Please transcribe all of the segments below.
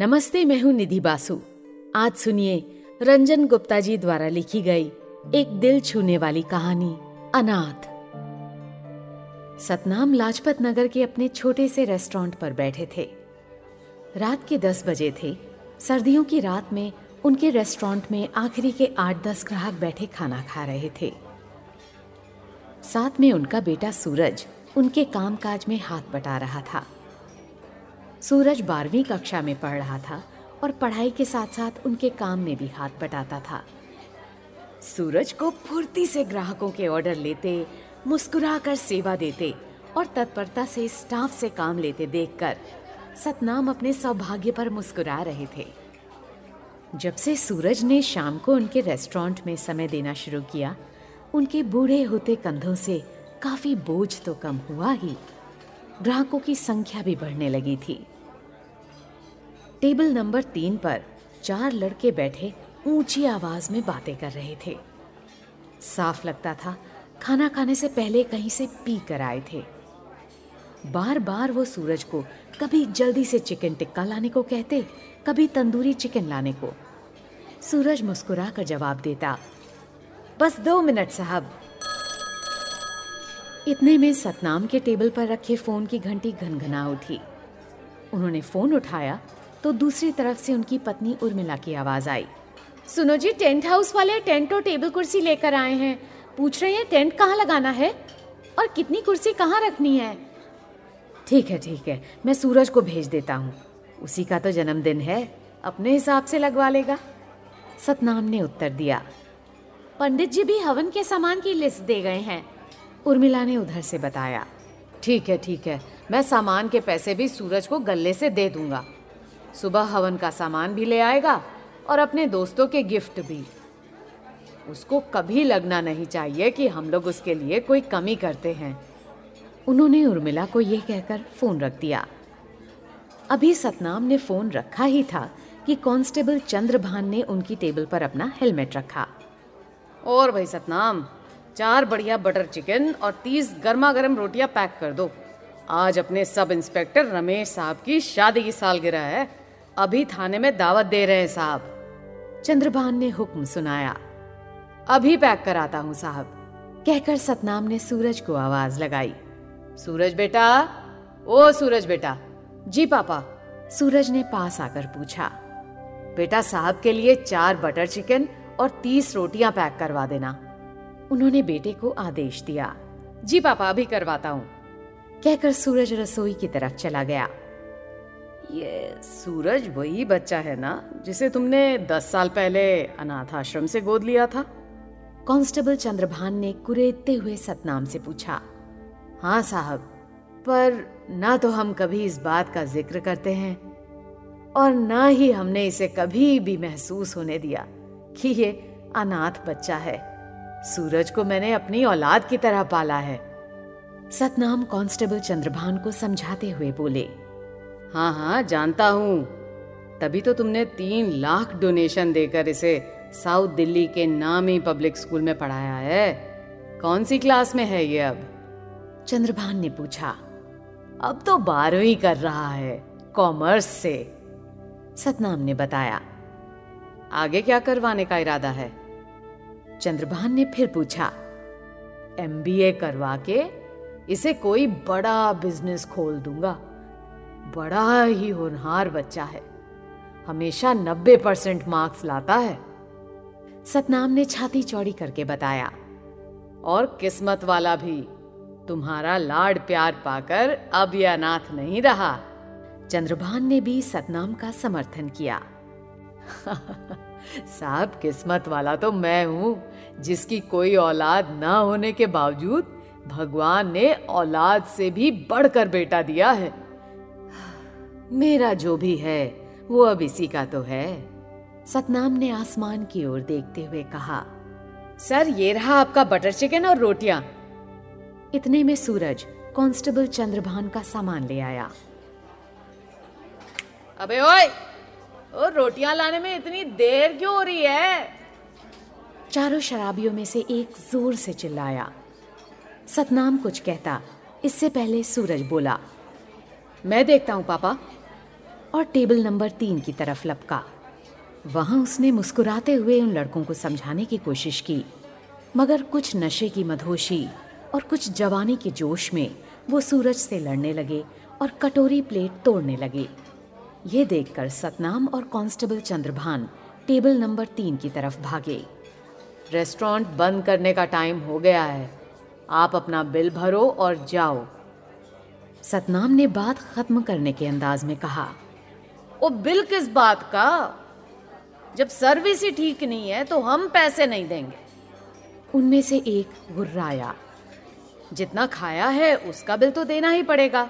नमस्ते, मैं हूँ निधि बासु। आज सुनिए रंजन गुप्ता जी द्वारा लिखी गई एक दिल छूने वाली कहानी, अनाथ। सतनाम लाजपत नगर के अपने छोटे से रेस्टोरेंट पर बैठे थे। रात के दस बजे थे। सर्दियों की रात में उनके रेस्टोरेंट में आखिरी के आठ दस ग्राहक बैठे खाना खा रहे थे। साथ में उनका बेटा सूरज उनके कामकाज में हाथ बटा रहा था। सूरज बारहवीं कक्षा में पढ़ रहा था और पढ़ाई के साथ साथ उनके काम में भी हाथ बटाता था। सूरज को फुर्ती से ग्राहकों के ऑर्डर लेते, मुस्कुराकर सेवा देते और तत्परता से स्टाफ से काम लेते देखकर सतनाम अपने सौभाग्य पर मुस्कुरा रहे थे। जब से सूरज ने शाम को उनके रेस्टोरेंट में समय देना शुरू किया, उनके बूढ़े होते कंधों से काफ़ी बोझ तो कम हुआ ही। ग्राहकों की संख्या भी बढ़ने लगी थी। टेबल नंबर तीन पर चार लड़के बैठे ऊँची आवाज़ में बातें कर रहे थे। साफ़ लगता था, खाना खाने से पहले कहीं से पी कर आए थे। बार बार वो सूरज को कभी जल्दी से चिकन टिक्का लाने को कहते, कभी तंदूरी चिकन लाने को। सूरज मुस्कुरा कर जवाब देता, बस दो मिनट साहब। इतने में सतनाम के टेबल पर रखे फ़ोन की घंटी घनघना उठी। उन्होंने फ़ोन उठाया तो दूसरी तरफ़ से उनकी पत्नी उर्मिला की आवाज़ आई। सुनो जी, टेंट हाउस वाले टेंट और टेबल कुर्सी लेकर आए हैं। पूछ रहे हैं, टेंट कहाँ लगाना है? और कितनी कुर्सी कहाँ रखनी है? ठीक है ठीक है, मैं सूरज को भेज देता हूँ। उसी का तो जन्मदिन है, अपने हिसाब से लगवा लेगा। सतनाम ने उत्तर दिया। पंडित जी भी हवन के सामान की लिस्ट दे गए हैं। उर्मिला ने उधर से बताया। ठीक है ठीक है, मैं सामान के पैसे भी सूरज को गले से दे दूँगा। सुबह हवन का सामान भी ले आएगा और अपने दोस्तों के गिफ्ट भी। उसको कभी लगना नहीं चाहिए कि हम लोग उसके लिए कोई कमी करते हैं। उन्होंने उर्मिला को यह कहकर फ़ोन रख दिया। अभी सतनाम ने फ़ोन रखा ही था कि कांस्टेबल चंद्रभान ने उनकी टेबल पर अपना हेलमेट रखा। और भाई सतनाम, चार बढ़िया बटर चिकन और तीस गर्मा गर्म रोटियाँ पैक कर दो। आज अपने सब इंस्पेक्टर रमेश साहब की शादी की सालगिरह है। अभी थाने में दावत दे रहे हैं, साहब। चंद्रभान ने हुक्म सुनाया। अभी पैक कराता हूँ, साहब। कहकर सतनाम ने सूरज को आवाज़ लगाई। सूरज बेटा, ओ सूरज बेटा। जी पापा, सूरज ने पास आकर पूछा। बेटा साहब के लिए चार बटर चिकन और तीस रोटियाँ पैक करवा देना। उन्होंने बेटे को आदेश दिया। जी पापा, अभी करवाता हूँ। कहकर सूरज रसोई की तरफ़ चला गया। ये सूरज वही बच्चा है ना, जिसे तुमने दस साल पहले अनाथ आश्रम से गोद लिया था? कांस्टेबल चंद्रभान ने कुरेदते हुए सतनाम से पूछा हाँ साहब, पर ना तो हम कभी इस बात का ज़िक्र करते हैं, और ना ही हमने इसे कभी भी महसूस होने दिया कि ये अनाथ बच्चा है। सूरज को मैंने अपनी औलाद की तरह पाला है। सतनाम कांस्टेबल चंद्रभान को समझाते हुए बोले हाँ हाँ जानता हूँ। तभी तो तुमने तीन लाख डोनेशन देकर इसे साउथ दिल्ली के नामी पब्लिक स्कूल में पढ़ाया है। कौन सी क्लास में है ये अब? चंद्रभान ने पूछा। अब तो बारहवीं कर रहा है कॉमर्स से। सतनाम ने बताया। आगे क्या करवाने का इरादा है? चंद्रभान ने फिर पूछा। एमबीए करवा के इसे कोई बड़ा बिज़नेस खोल दूँगा। बड़ा ही होनहार बच्चा है। हमेशा नब्बे परसेंट मार्क्स लाता है। सतनाम ने छाती चौड़ी करके बताया, और किस्मत वाला भी, तुम्हारा लाड प्यार पाकर अब यह अनाथ नहीं रहा। चंद्रभान ने भी सतनाम का समर्थन किया। साहब, किस्मत वाला तो मैं हूँ, जिसकी कोई औलाद ना होने के बावजूद भगवान ने औलाद से भी बढ़कर बेटा दिया है। मेरा जो भी है, वो अब इसी का तो है। सतनाम ने आसमान की ओर देखते हुए कहा, सर, ये रहा आपका बटर चिकन और रोटियाँ। इतने में सूरज कांस्टेबल चंद्रभान का सामान ले आया। अबे ओए और रोटियाँ लाने में इतनी देर क्यों हो रही है? चारों शराबियों में से एक ज़ोर से चिल्लाया। सतनाम कुछ कहता, इससे पहले सूरज बोला, मैं देखता हूँ, पापा। और टेबल नंबर तीन की तरफ़ लपका। वहाँ उसने मुस्कुराते हुए उन लड़कों को समझाने की कोशिश की, मगर कुछ नशे की मधोशी और कुछ जवानी के जोश में वो सूरज से लड़ने लगे और कटोरी प्लेट तोड़ने लगे। ये देखकर सतनाम और कांस्टेबल चंद्रभान टेबल नंबर तीन की तरफ़ भागे। रेस्टोरेंट बंद करने का टाइम हो गया है। आप अपना बिल भरो और जाओ। सतनाम ने बात खत्म करने के अंदाज में कहा। ओ बिल किस बात का? जब सर्विस ही ठीक नहीं है तो हम पैसे नहीं देंगे। उनमें से एक गुर्राया। जितना खाया है, उसका बिल तो देना ही पड़ेगा।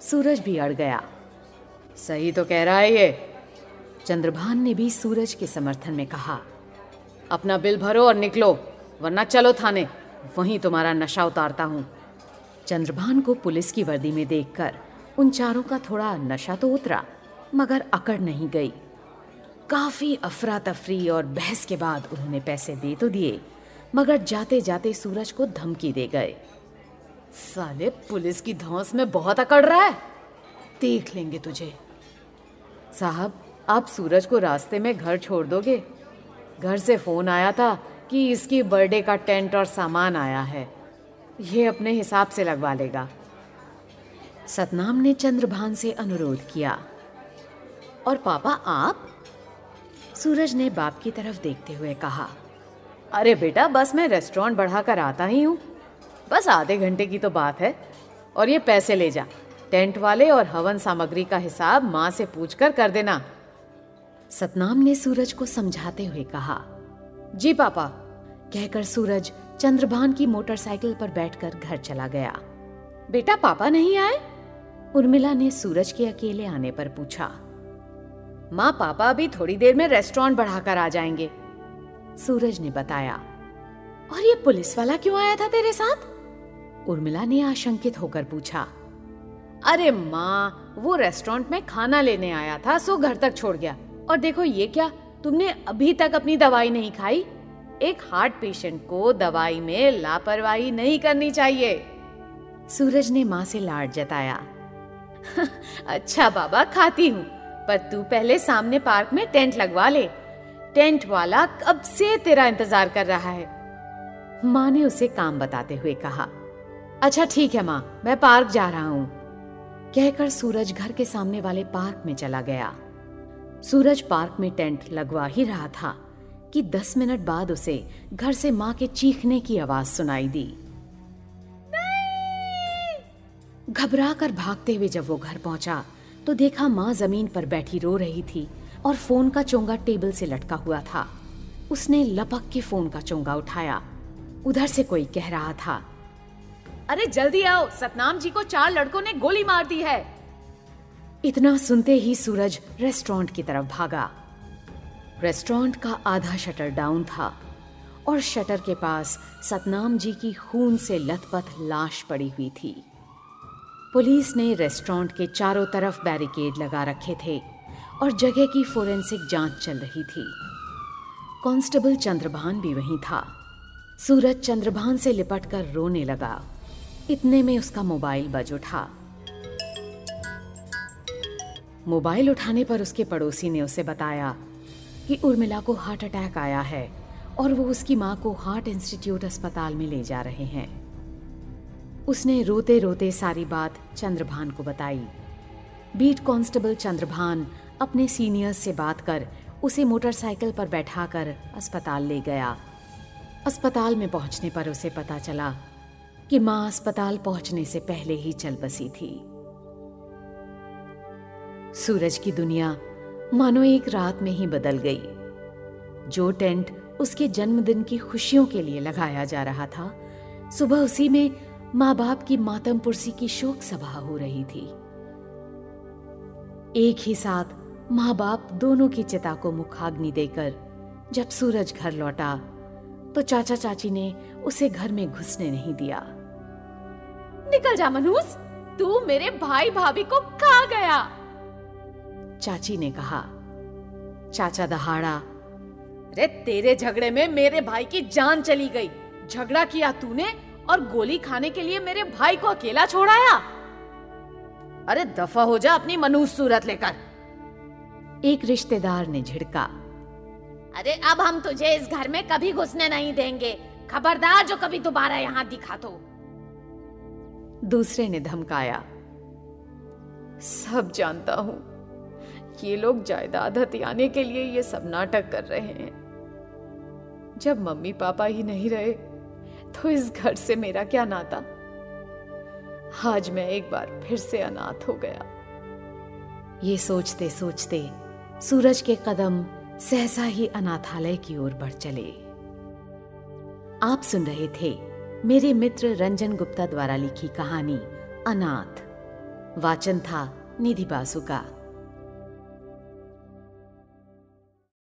सूरज भी अड़ गया। सही तो कह रहा है ये। चंद्रभान ने भी सूरज के समर्थन में कहा, अपना बिल भरो और निकलो, वरना चलो थाने, वहीं तुम्हारा नशा उतारता हूँ। चंद्रभान को पुलिस की वर्दी में देखकर उन चारों का थोड़ा नशा तो उतरा। मगर अकड़ नहीं गई। काफ़ी अफरा तफरी और बहस के बाद उन्होंने पैसे दे तो दिए, मगर जाते जाते सूरज को धमकी दे गए। साले, पुलिस की धौंस में बहुत अकड़ रहा है। देख लेंगे तुझे। साहब, आप सूरज को रास्ते में घर छोड़ दोगे? घर से फ़ोन आया था कि इसकी बर्थडे का टेंट और सामान आया है। ये अपने हिसाब से लगवा लेगा। सतनाम ने चंद्रभान से अनुरोध किया। और पापा, आप? सूरज ने बाप की तरफ़ देखते हुए कहा, अरे बेटा, बस मैं रेस्टोरेंट बढ़ाकर आता ही हूँ। बस आधे घंटे की तो बात है। और ये पैसे ले जा। टेंट वाले और हवन सामग्री का हिसाब माँ से पूछकर कर देना। सतनाम ने सूरज को समझाते हुए कहा, जी पापा। कहकर सूरज चंद्रभान की मोटरसाइकिल पर बैठकर घर चला गया। बेटा, पापा नहीं आए? उर्मिला ने सूरज के अकेले आने पर पूछा। माँ पापा अभी थोड़ी देर में रेस्टोरेंट बढ़ाकर आ जाएँगे। सूरज ने बताया, और ये पुलिस वाला क्यों आया था तेरे साथ? उर्मिला ने आशंकित होकर पूछा, अरे माँ, वो रेस्टोरेंट में खाना लेने आया था, सो घर तक छोड़ गया। और देखो ये क्या, तुमने अभी तक अपनी दवाई नहीं खाई? एक हार्ट पेशेंट को दवाई में लापरवाही नहीं करनी चाहिए। सूरज ने माँ से लाड जताया अच्छा बाबा, खाती हूँ। पर तू पहले सामने पार्क में टेंट लगवा ले। टेंट वाला कब से तेरा इंतज़ार कर रहा है? माँ ने उसे काम बताते हुए कहा अच्छा ठीक है माँ मैं पार्क जा रहा हूँ। कहकर सूरज घर के सामने वाले पार्क में चला गया। सूरज पार्क में टेंट लगवा ही रहा था कि दस मिनट बाद उसे घर से माँ के चीखने की आवाज़ सुनाई दी। घबरा कर भागते हुए जब वो घर पहुँचा तो देखा माँ ज़मीन पर बैठी रो रही थी और फ़ोन का चोंगा टेबल से लटका हुआ था। उसने लपक के फ़ोन का चोंगा उठाया। उधर से कोई कह रहा था, अरे जल्दी आओ, सतनाम जी को चार लड़कों ने गोली मार दी है। इतना सुनते ही सूरज रेस्टोरेंट की तरफ़ भागा। रेस्टोरेंट का आधा शटर डाउन था और शटर के पास सतनाम जी की खून से लथपथ लाश पड़ी हुई थी। पुलिस ने रेस्टोरेंट के चारों तरफ़ बैरिकेड लगा रखे थे और जगह की फोरेंसिक जाँच चल रही थी। कांस्टेबल चंद्रभान भी वहीं था। सूरज चंद्रभान से लिपट कर रोने लगा। इतने में उसका मोबाइल बज उठा। मोबाइल उठाने पर उसके पड़ोसी ने उसे बताया कि उर्मिला को हार्ट अटैक आया है और वो उसकी माँ को हार्ट इंस्टीट्यूट अस्पताल में ले जा रहे हैं। उसने रोते रोते सारी बात चंद्रभान को बताई। बीट कांस्टेबल चंद्रभान अपने सीनियर्स से बात कर उसे मोटरसाइकिल पर बैठाकर अस्पताल ले गया। अस्पताल में पहुँचने पर उसे पता चला कि माँ अस्पताल पहुँचने से पहले ही चल बसी थी। सूरज की दुनिया मानो एक रात में ही बदल गई। जो टेंट उसके जन्मदिन की खुशियों के लिए लगाया जा रहा था, सुबह उसी में माँ बाप की मातम पुरसी की शोक सभा हो रही थी। एक ही साथ माँ बाप दोनों की चिता को मुखाग्नि देकर जब सूरज घर लौटा तो चाचा चाची ने उसे घर में घुसने नहीं दिया। निकल जा मनूस, तू मेरे भाई भाभी को खा गया! चाची ने कहा। चाचा दहाड़ा रे तेरे झगड़े में मेरे भाई की जान चली गई। झगड़ा किया तूने और गोली खाने के लिए मेरे भाई को अकेला छोड़ाया? अरे दफ़ा हो जा अपनी मनूस सूरत लेकर। एक रिश्तेदार ने झिड़का। अरे अब हम तुझे इस घर में कभी घुसने नहीं देंगे। खबरदार जो कभी दोबारा यहाँ दिखा तो। दूसरे ने धमकाया। सब जानता हूँ। ये लोग जायदाद हथियाने के लिए ये सब नाटक कर रहे हैं। जब मम्मी पापा ही नहीं रहे तो इस घर से मेरा क्या नाता? आज मैं एक बार फिर से अनाथ हो गया। ये सोचते सोचते सूरज के कदम सहसा ही अनाथालय की ओर बढ़ चले। आप सुन रहे थे मेरे मित्र रंजन गुप्ता द्वारा लिखी कहानी, अनाथ। वाचन था निधि बासु का।